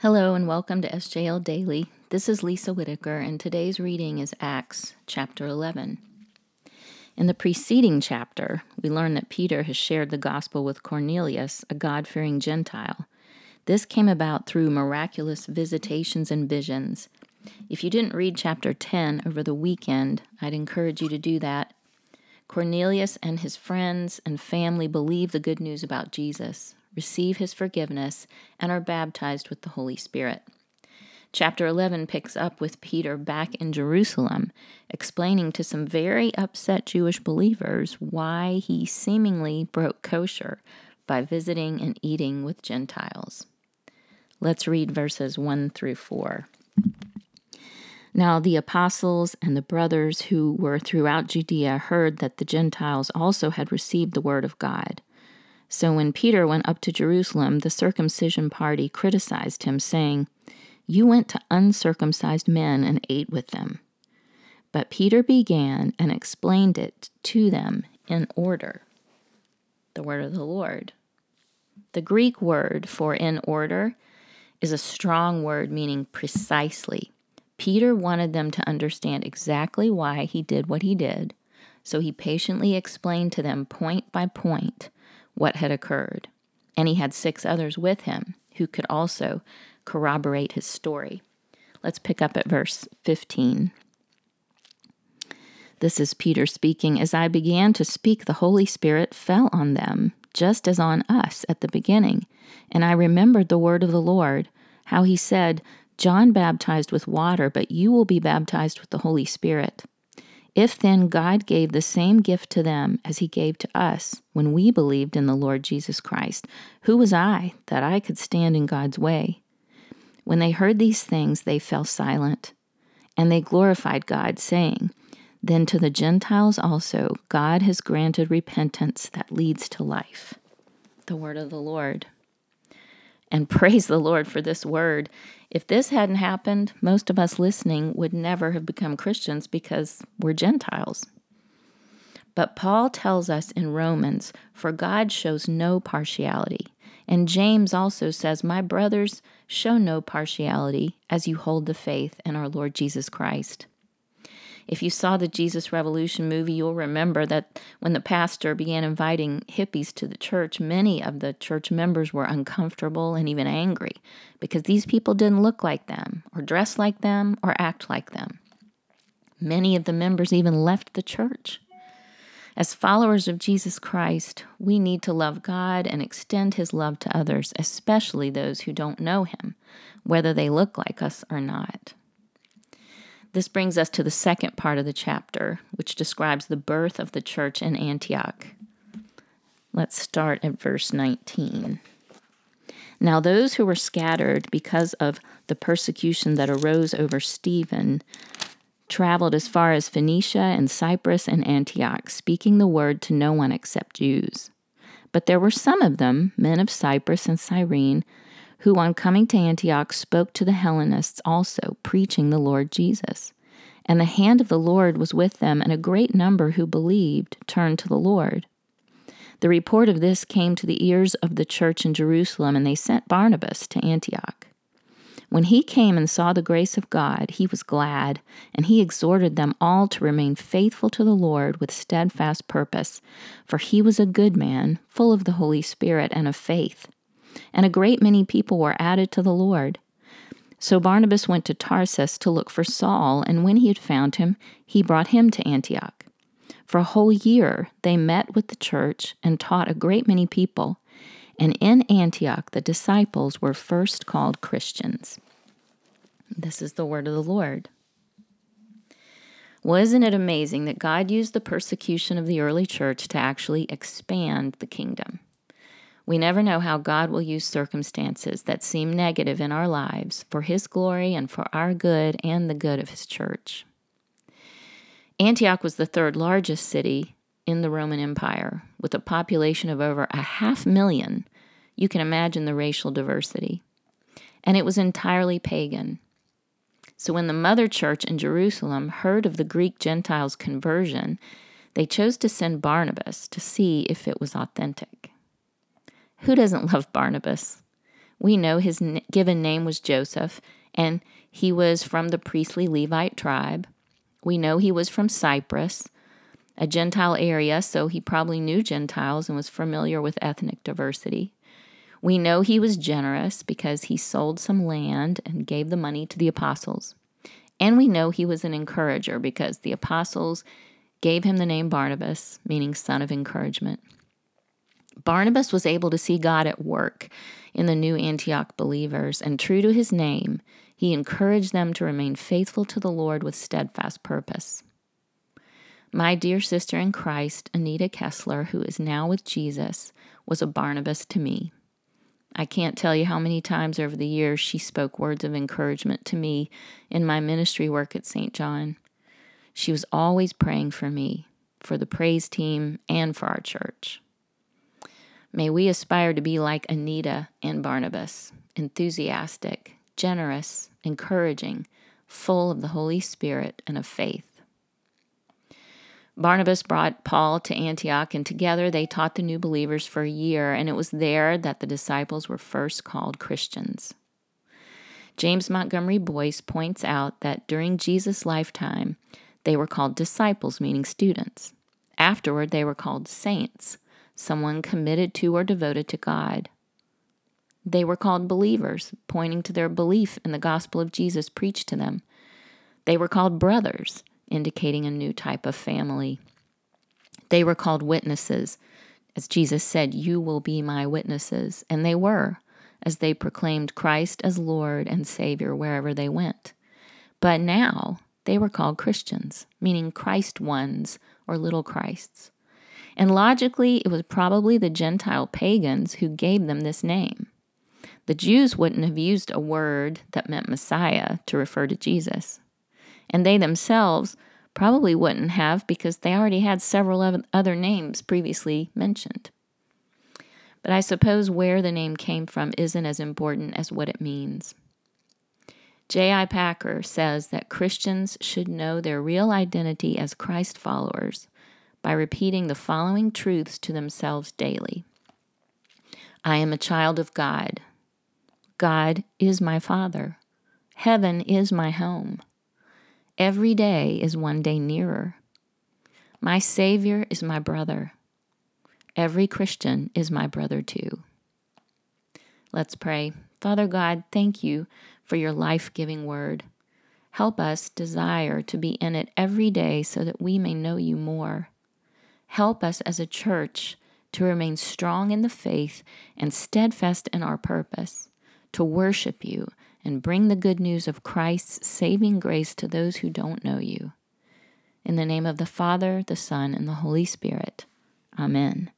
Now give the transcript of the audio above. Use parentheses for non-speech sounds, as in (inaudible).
Hello and welcome to SJL Daily. This is Lisa Whitaker, and today's reading is Acts chapter 11. In the preceding chapter, we learn that Peter has shared the gospel with Cornelius, a God fearing Gentile. This came about through miraculous visitations and visions. If you didn't read chapter 10 over the weekend, I'd encourage you to do that. Cornelius and his friends and family believe the good news about Jesus receive his forgiveness, and are baptized with the Holy Spirit. Chapter 11 picks up with Peter back in Jerusalem, explaining to some very upset Jewish believers why he seemingly broke kosher by visiting and eating with Gentiles. Let's read verses 1 through 4. Now the apostles and the brothers who were throughout Judea heard that the Gentiles also had received the word of God. So when Peter went up to Jerusalem, the circumcision party criticized him, saying, You went to uncircumcised men and ate with them. But Peter began and explained it to them in order. The word of the Lord. The Greek word for in order is a strong word meaning precisely. Peter wanted them to understand exactly why he did what he did, so he patiently explained to them point by point what had occurred, and he had six others with him who could also corroborate his story. Let's pick up at verse 15. This is Peter speaking. As I began to speak, the Holy Spirit fell on them, just as on us at the beginning. And I remembered the word of the Lord, how he said, John baptized with water, but you will be baptized with the Holy Spirit. If then God gave the same gift to them as he gave to us when we believed in the Lord Jesus Christ, who was I that I could stand in God's way? When they heard these things, they fell silent, and they glorified God, saying, Then to the Gentiles also God has granted repentance that leads to life. The word of the Lord. And (laughs) praise the Lord for this word. If this hadn't happened, most of us listening would never have become Christians because we're Gentiles. But Paul tells us in Romans, for God shows no partiality. And James also says, My brothers, show no partiality as you hold the faith in our Lord Jesus Christ. If you saw the Jesus Revolution movie, you'll remember that when the pastor began inviting hippies to the church, many of the church members were uncomfortable and even angry because these people didn't look like them, or dress like them, or act like them. Many of the members even left the church. As followers of Jesus Christ, we need to love God and extend His love to others, especially those who don't know Him, whether they look like us or not. This brings us to the second part of the chapter, which describes the birth of the church in Antioch. Let's start at verse 19. Now, those who were scattered because of the persecution that arose over Stephen traveled as far as Phoenicia and Cyprus and Antioch, speaking the word to no one except Jews. But there were some of them, men of Cyprus and Cyrene, who on coming to Antioch spoke to the Hellenists also, preaching the Lord Jesus. And the hand of the Lord was with them, and a great number who believed turned to the Lord. The report of this came to the ears of the church in Jerusalem, and they sent Barnabas to Antioch. When he came and saw the grace of God, he was glad, and he exhorted them all to remain faithful to the Lord with steadfast purpose, for he was a good man, full of the Holy Spirit and of faith and a great many people were added to the Lord. So Barnabas went to Tarsus to look for Saul, and when he had found him, he brought him to Antioch. For a whole year they met with the church and taught a great many people, and in Antioch the disciples were first called Christians. This is the word of the Lord. Well, isn't it amazing that God used the persecution of the early church to actually expand the kingdom? We never know how God will use circumstances that seem negative in our lives for His glory and for our good and the good of His church. Antioch was the third largest city in the Roman Empire, with a population of over a half million. You can imagine the racial diversity. And it was entirely pagan. So when the mother church in Jerusalem heard of the Greek Gentiles' conversion, they chose to send Barnabas to see if it was authentic. Who doesn't love Barnabas? We know his given name was Joseph, and he was from the priestly Levite tribe. We know he was from Cyprus, a Gentile area, so he probably knew Gentiles and was familiar with ethnic diversity. We know he was generous because he sold some land and gave the money to the apostles. And we know he was an encourager because the apostles gave him the name Barnabas, meaning son of encouragement. Barnabas was able to see God at work in the new Antioch believers, and true to his name, he encouraged them to remain faithful to the Lord with steadfast purpose. My dear sister in Christ, Anita Kessler, who is now with Jesus, was a Barnabas to me. I can't tell you how many times over the years she spoke words of encouragement to me in my ministry work at St. John. She was always praying for me, for the praise team, and for our church. May we aspire to be like Anita and Barnabas, enthusiastic, generous, encouraging, full of the Holy Spirit and of faith. Barnabas brought Paul to Antioch, and together they taught the new believers for a year, and it was there that the disciples were first called Christians. James Montgomery Boice points out that during Jesus' lifetime, they were called disciples, meaning students. Afterward, they were called saints, someone committed to or devoted to God. They were called believers, pointing to their belief in the gospel of Jesus preached to them. They were called brothers, indicating a new type of family. They were called witnesses. As Jesus said, You will be my witnesses. And they were, as they proclaimed Christ as Lord and Savior wherever they went. But now they were called Christians, meaning Christ ones or little Christs. And logically, it was probably the Gentile pagans who gave them this name. The Jews wouldn't have used a word that meant Messiah to refer to Jesus and they themselves probably wouldn't have because they already had several other names previously mentioned. But I suppose where the name came from isn't as important as what it means. J.I. Packer says that Christians should know their real identity as Christ followers by repeating the following truths to themselves daily I am a child of God. God is my Father. Heaven is my home. Every day is one day nearer. My Savior is my brother. Every Christian is my brother too. Let's pray. Father God, thank you for your life giving word. Help us desire to be in it every day so that we may know you more. Help us as a church to remain strong in the faith and steadfast in our purpose, to worship you and bring the good news of Christ's saving grace to those who don't know you. In the name of the Father, the Son, and the Holy Spirit. Amen.